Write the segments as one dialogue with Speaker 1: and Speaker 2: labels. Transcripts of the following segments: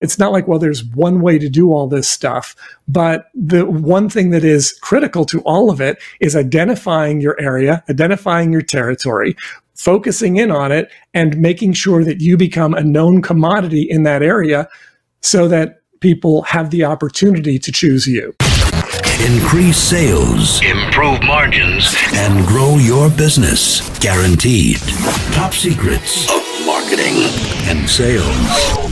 Speaker 1: it's not like, well, there's one way to do all this stuff. But the one thing that is critical to all of it is identifying your area, identifying your territory, focusing in on it, and making sure that you become a known commodity in that area so that people have the opportunity to choose you.
Speaker 2: Increase sales, improve margins, and grow your business. Guaranteed. Top secrets of marketing and sales.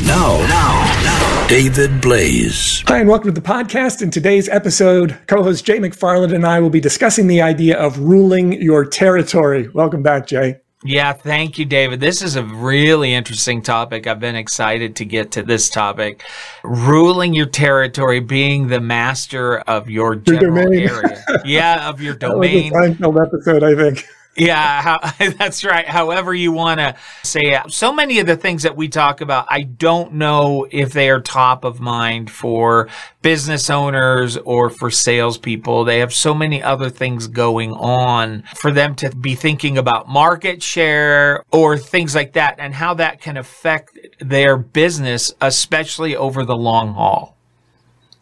Speaker 2: Now, now, now, David Blaise.
Speaker 1: Hi, and welcome to the podcast. In today's episode, co host Jay McFarland and I will be discussing the idea of ruling your territory. Welcome back, Jay.
Speaker 3: Yeah, thank you, David. This is a really interesting topic. I've been excited to get to this topic. Ruling your territory, being the master of your general area. Yeah, of your domain.
Speaker 1: that was a episode, I think.
Speaker 3: Yeah, how, that's right. However, you want to say it. So many of the things that we talk about, I don't know if they are top of mind for business owners or for salespeople. They have so many other things going on for them to be thinking about market share or things like that and how that can affect their business, especially over the long haul.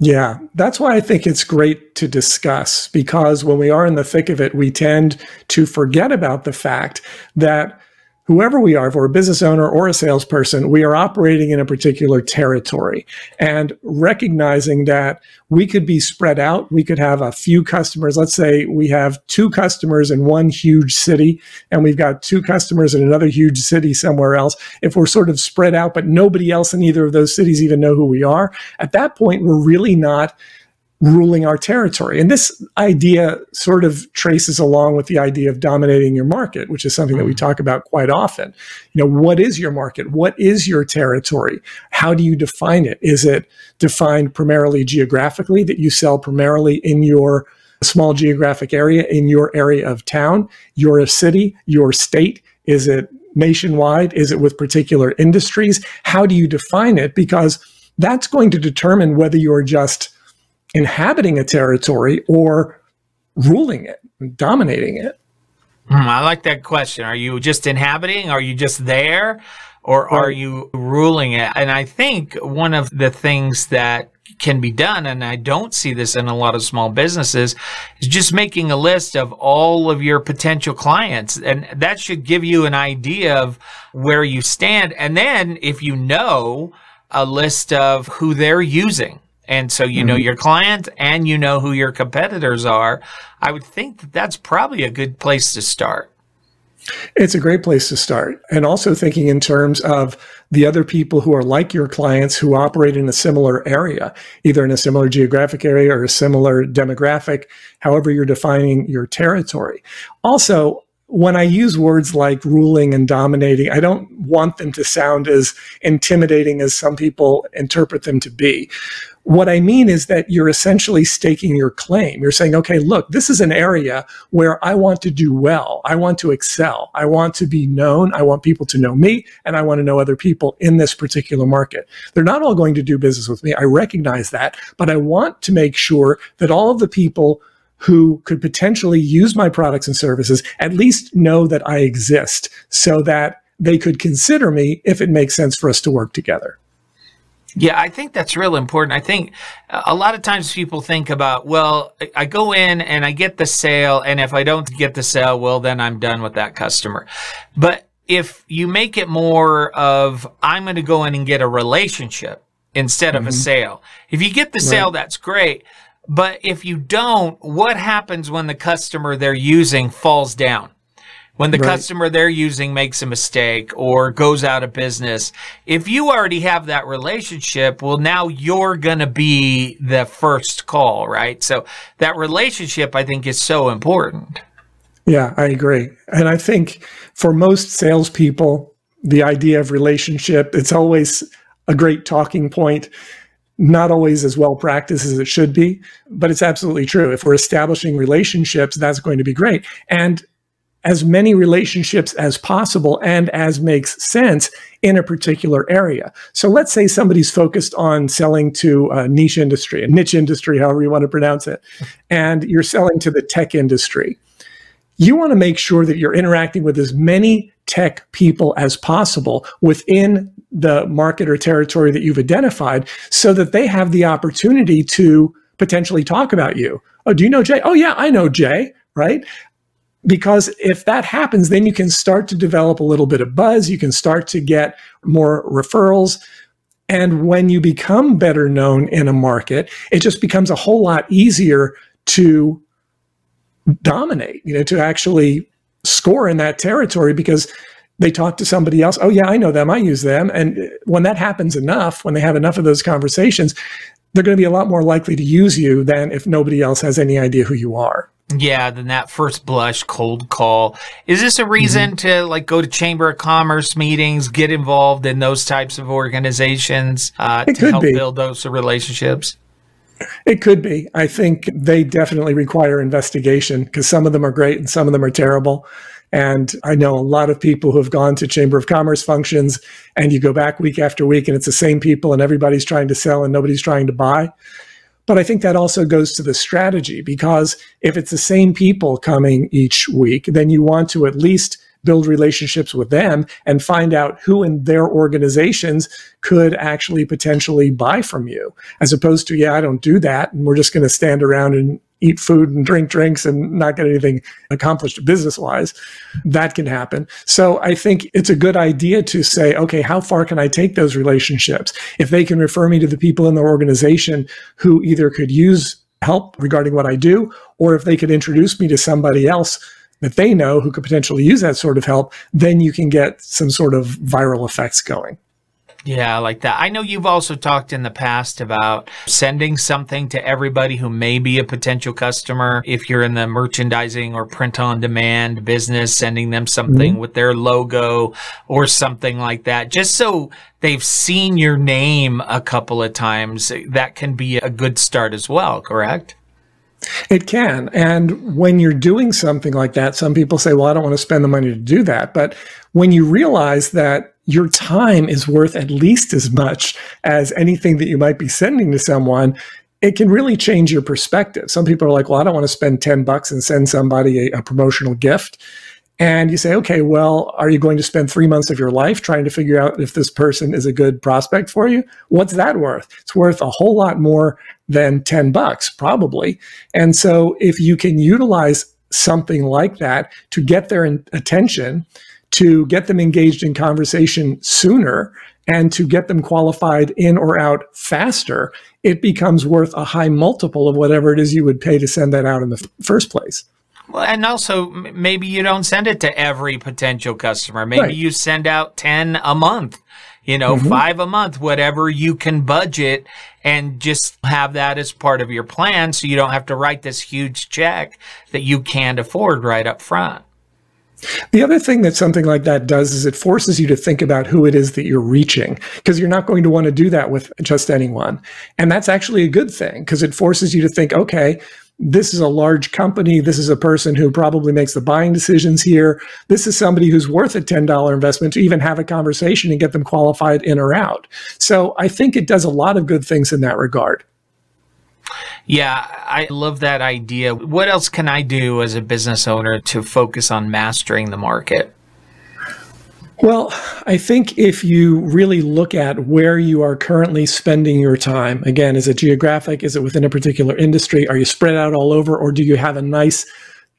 Speaker 1: Yeah, that's why I think it's great to discuss because when we are in the thick of it, we tend to forget about the fact that whoever we are, if we're a business owner or a salesperson, we are operating in a particular territory and recognizing that we could be spread out. We could have a few customers. Let's say we have two customers in one huge city and we've got two customers in another huge city somewhere else. If we're sort of spread out, but nobody else in either of those cities even know who we are, at that point, we're really not ruling our territory. And this idea sort of traces along with the idea of dominating your market, which is something that we hmm. talk about quite often. You know, what is your market? What is your territory? How do you define it? Is it defined primarily geographically that you sell primarily in your small geographic area, in your area of town, your city, your state? Is it nationwide? Is it with particular industries? How do you define it? Because that's going to determine whether you're just inhabiting a territory or ruling it, dominating it?
Speaker 3: Mm, I like that question. Are you just inhabiting? Are you just there? Or are you ruling it? And I think one of the things that can be done, and I don't see this in a lot of small businesses, is just making a list of all of your potential clients. And that should give you an idea of where you stand. And then if you know a list of who they're using, and so you mm-hmm. know your client and you know who your competitors are, I would think that that's probably a good place to start.
Speaker 1: It's a great place to start. And also thinking in terms of the other people who are like your clients who operate in a similar area, either in a similar geographic area or a similar demographic, however you're defining your territory. Also, when I use words like ruling and dominating, I don't want them to sound as intimidating as some people interpret them to be. What I mean is that you're essentially staking your claim. You're saying, okay, look, this is an area where I want to do well. I want to excel. I want to be known. I want people to know me and I want to know other people in this particular market. They're not all going to do business with me. I recognize that, but I want to make sure that all of the people who could potentially use my products and services at least know that I exist so that they could consider me if it makes sense for us to work together.
Speaker 3: Yeah, I think that's real important. I think a lot of times people think about, well, I go in and I get the sale, and if I don't get the sale, well, then I'm done with that customer. But if you make it more of, I'm going to go in and get a relationship instead mm-hmm. of a mm-hmm. sale. If you get the sale, right. that's great. But if you don't, what happens when the customer they're using falls down? when the right. customer they're using makes a mistake or goes out of business. If you already have that relationship, well, now you're going to be the first call, right? So that relationship, I think, is so important.
Speaker 1: Yeah, I agree. And I think for most salespeople, the idea of relationship, it's always a great talking point not always as well practiced as it should be, but it's absolutely true. If we're establishing relationships, that's going to be great. And as many relationships as possible and as makes sense in a particular area. So let's say somebody's focused on selling to a niche industry, a niche industry, however you want to pronounce it, and you're selling to the tech industry. You want to make sure that you're interacting with as many tech people as possible within the market or territory that you've identified so that they have the opportunity to potentially talk about you. Oh, do you know Jay? Oh, yeah, I know Jay, right? Because if that happens, then you can start to develop a little bit of buzz. You can start to get more referrals. And when you become better known in a market, it just becomes a whole lot easier to dominate, you know, to actually score in that territory because they talk to somebody else. Oh, yeah, I know them. I use them. And when that happens enough, when they have enough of those conversations, they're going to be a lot more likely to use you than if nobody else has any idea who you are.
Speaker 3: Yeah, then that first blush cold call. Is this a reason mm-hmm. to like go to Chamber of Commerce meetings, get involved in those types of organizations uh, to help be. build those relationships?
Speaker 1: It could be. I think they definitely require investigation because some of them are great and some of them are terrible. And I know a lot of people who have gone to Chamber of Commerce functions and you go back week after week and it's the same people and everybody's trying to sell and nobody's trying to buy. But I think that also goes to the strategy because if it's the same people coming each week, then you want to at least build relationships with them and find out who in their organizations could actually potentially buy from you as opposed to yeah i don't do that and we're just going to stand around and eat food and drink drinks and not get anything accomplished business wise. That can happen. So I think it's a good idea to say, okay, how far can I take those relationships? If they can refer me to the people in their organization who either could use help regarding what I do, or if they could introduce me to somebody else that they know who could potentially use that sort of help, then you can get some sort of viral effects going.
Speaker 3: Yeah, I like that. I know you've also talked in the past about sending something to everybody who may be a potential customer. If you're in the merchandising or print on demand business, sending them something mm-hmm. with their logo or something like that, just so they've seen your name a couple of times. That can be a good start as well, correct?
Speaker 1: It can. And when you're doing something like that, some people say, well, I don't want to spend the money to do that. But when you realize that your time is worth at least as much as anything that you might be sending to someone, it can really change your perspective. Some people are like, well, I don't want to spend 10 bucks and send somebody a, a, promotional gift. And you say, okay, well, are you going to spend three months of your life trying to figure out if this person is a good prospect for you? What's that worth? It's worth a whole lot more than 10 bucks, probably. And so if you can utilize something like that to get their attention, to get them engaged in conversation sooner and to get them qualified in or out faster, it becomes worth a high multiple of whatever it is you would pay to send that out in the f- first place.
Speaker 3: Well, and also maybe you don't send it to every potential customer. Maybe right. you send out 10 a month, you know, mm-hmm. five a month, whatever you can budget and just have that as part of your plan so you don't have to write this huge check that you can't afford right up front.
Speaker 1: The other thing that something like that does is it forces you to think about who it is that you're reaching because you're not going to want to do that with just anyone. And that's actually a good thing because it forces you to think, okay, this is a large company. This is a person who probably makes the buying decisions here. This is somebody who's worth a $10 investment to even have a conversation and get them qualified in or out. So I think it does a lot of good things in that regard.
Speaker 3: Yeah, I love that idea. What else can I do as a business owner to focus on mastering the market?
Speaker 1: Well, I think if you really look at where you are currently spending your time, again, is it geographic? Is it within a particular industry? Are you spread out all over? Or do you have a nice,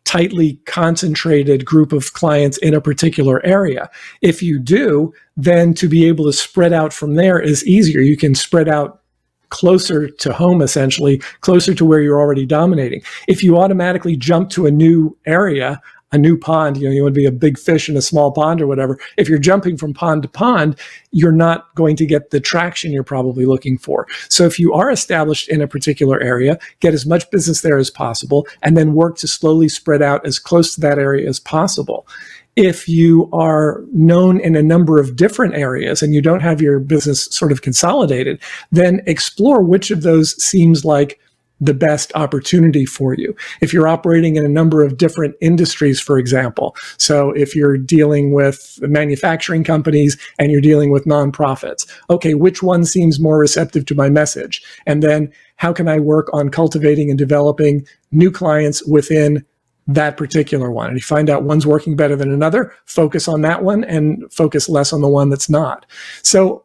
Speaker 1: tightly concentrated group of clients in a particular area? If you do, then to be able to spread out from there is easier. You can spread out closer to home, essentially, closer to where you're already dominating. If you automatically jump to a new area, a new pond, you know, you want to be a big fish in a small pond or whatever. If you're jumping from pond to pond, you're not going to get the traction you're probably looking for. So if you are established in a particular area, get as much business there as possible and then work to slowly spread out as close to that area as possible if you are known in a number of different areas and you don't have your business sort of consolidated, then explore which of those seems like the best opportunity for you. If you're operating in a number of different industries, for example, so if you're dealing with manufacturing companies and you're dealing with nonprofits, okay, which one seems more receptive to my message? And then how can I work on cultivating and developing new clients within that particular one. And you find out one's working better than another, focus on that one and focus less on the one that's not. So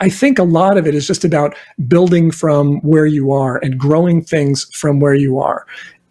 Speaker 1: I think a lot of it is just about building from where you are and growing things from where you are.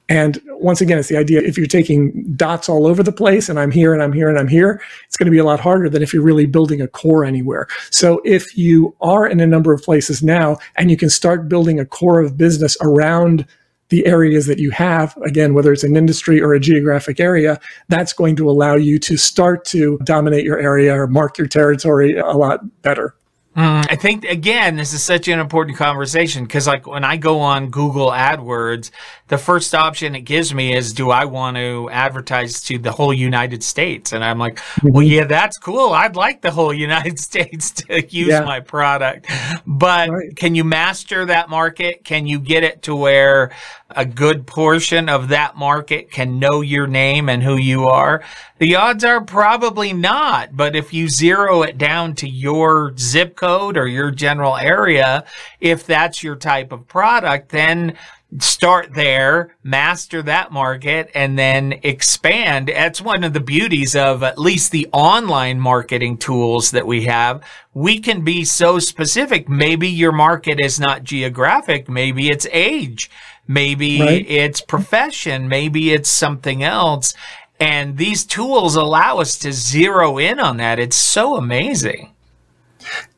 Speaker 1: And once again, it's the idea if you're taking dots all over the place and I'm here and I'm here and I'm here, it's going to be a lot harder than if you're really building a core anywhere. So if you are in a number of places now and you can start building a core of business around the areas that you have, again, whether it's an industry or a geographic area, that's going to allow you to start to dominate your area or mark your territory a lot better.
Speaker 3: Mm, I think again, this is such an important conversation because, like, when I go on Google AdWords, the first option it gives me is, "Do I want to advertise to the whole United States?" And I'm like, "Well, yeah, that's cool. I'd like the whole United States to use yeah. my product, but right. can you master that market? Can you get it to where a good portion of that market can know your name and who you are?" The odds are probably not, but if you zero it down to your zip code or your general area, if that's your type of product, then start there, master that market, and then expand. That's one of the beauties of at least the online marketing tools that we have. We can be so specific. Maybe your market is not geographic. Maybe it's age. Maybe right. it's profession. Maybe it's something else. And these tools allow us to zero in on that. It's so amazing.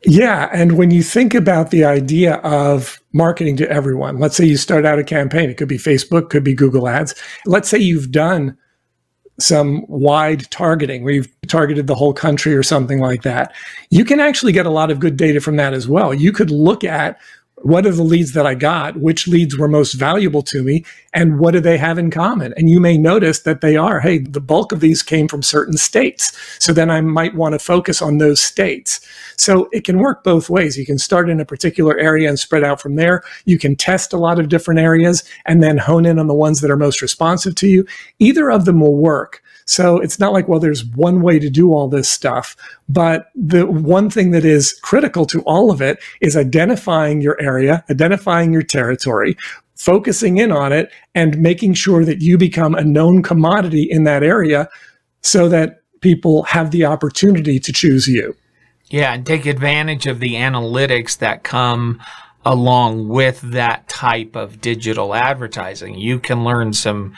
Speaker 1: Yeah. And when you think about the idea of marketing to everyone, let's say you start out a campaign, it could be Facebook, could be Google Ads. Let's say you've done some wide targeting where you've targeted the whole country or something like that. You can actually get a lot of good data from that as well. You could look at what are the leads that I got? Which leads were most valuable to me? And what do they have in common? And you may notice that they are, hey, the bulk of these came from certain states. So then I might want to focus on those states. So it can work both ways. You can start in a particular area and spread out from there. You can test a lot of different areas and then hone in on the ones that are most responsive to you. Either of them will work. So it's not like, well, there's one way to do all this stuff. But the one thing that is critical to all of it is identifying your area, identifying your territory, focusing in on it, and making sure that you become a known commodity in that area so that people have the opportunity to choose you.
Speaker 3: Yeah, and take advantage of the analytics that come along with that type of digital advertising. You can learn some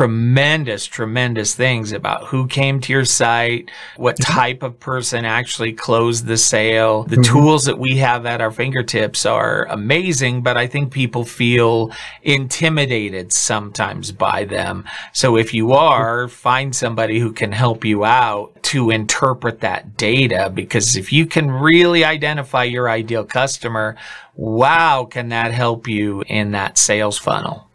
Speaker 3: tremendous, tremendous things about who came to your site, what type of person actually closed the sale. The mm-hmm. tools that we have at our fingertips are amazing, but I think people feel intimidated sometimes by them. So if you are, find somebody who can help you out to interpret that data because if you can really identify your ideal customer, wow, can that help you in that sales funnel?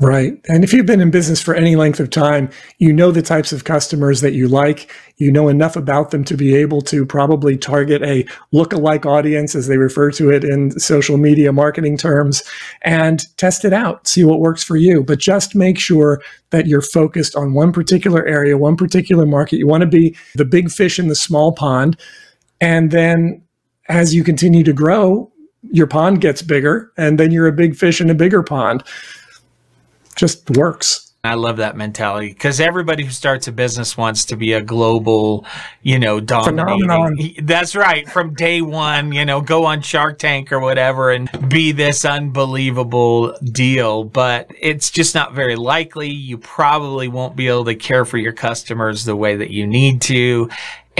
Speaker 1: Right. And if you've been in business for any length of time, you know the types of customers that you like. You know enough about them to be able to probably target a look-alike audience, as they refer to it in social media marketing terms, and test it out, see what works for you. But just make sure that you're focused on one particular area, one particular market. You want to be the big fish in the small pond. And then as you continue to grow, your pond gets bigger, and then you're a big fish in a bigger pond just works.
Speaker 3: I love that mentality because everybody who starts a business wants to be a global, you know, dominating. Phenomenon. That's right. From day one, you know, go on Shark Tank or whatever and be this unbelievable deal. But it's just not very likely. You probably won't be able to care for your customers the way that you need to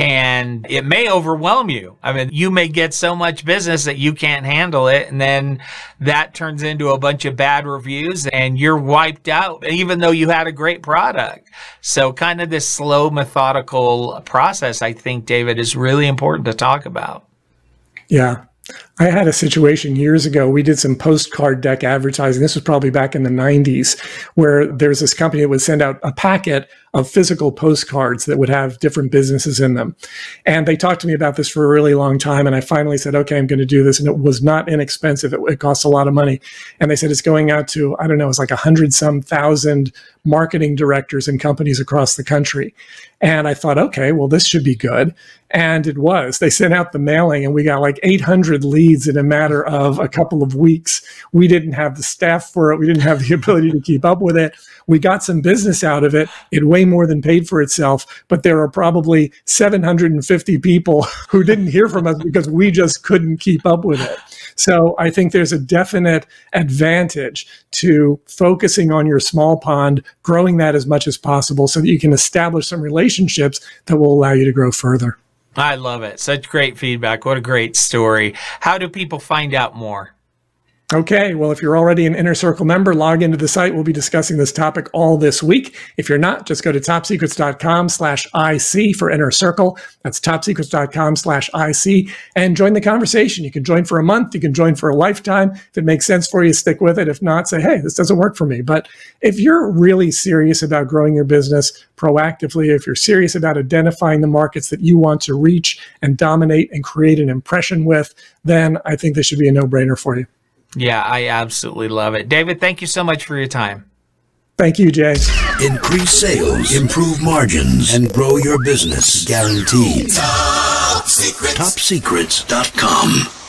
Speaker 3: and it may overwhelm you. I mean, you may get so much business that you can't handle it. And then that turns into a bunch of bad reviews and you're wiped out, even though you had a great product. So kind of this slow, methodical process, I think, David, is really important to talk about.
Speaker 1: Yeah. I had a situation years ago. We did some postcard deck advertising. This was probably back in the 90s, where there's this company that would send out a packet of physical postcards that would have different businesses in them. And they talked to me about this for a really long time. And I finally said, okay, I'm going to do this. And it was not inexpensive. It, it costs a lot of money. And they said it's going out to, I don't know, it's like a hundred some thousand marketing directors and companies across the country. And I thought, okay, well, this should be good. And it was. They sent out the mailing and we got like 800 leads in a matter of a couple of weeks. We didn't have the staff for it. We didn't have the ability to keep up with it. We got some business out of it. It way more than paid for itself, but there are probably 750 people who didn't hear from us because we just couldn't keep up with it. So I think there's a definite advantage to focusing on your small pond, growing that as much as possible so that you can establish some relationships that will allow you to grow further.
Speaker 3: I love it. Such great feedback. What a great story. How do people find out more?
Speaker 1: Okay, well, if you're already an Inner Circle member, log into the site. We'll be discussing this topic all this week. If you're not, just go to topsecrets.com slash IC for Inner Circle. That's topsecrets.com slash IC and join the conversation. You can join for a month. You can join for a lifetime. If it makes sense for you, stick with it. If not, say, hey, this doesn't work for me. But if you're really serious about growing your business proactively, if you're serious about identifying the markets that you want to reach and dominate and create an impression with, then I think this should be a no brainer for you.
Speaker 3: Yeah, I absolutely love it. David, thank you so much for your time.
Speaker 1: Thank you, Jay.
Speaker 2: Increase sales, improve margins, and grow your business. Guaranteed. Top secrets. TopSecrets.com.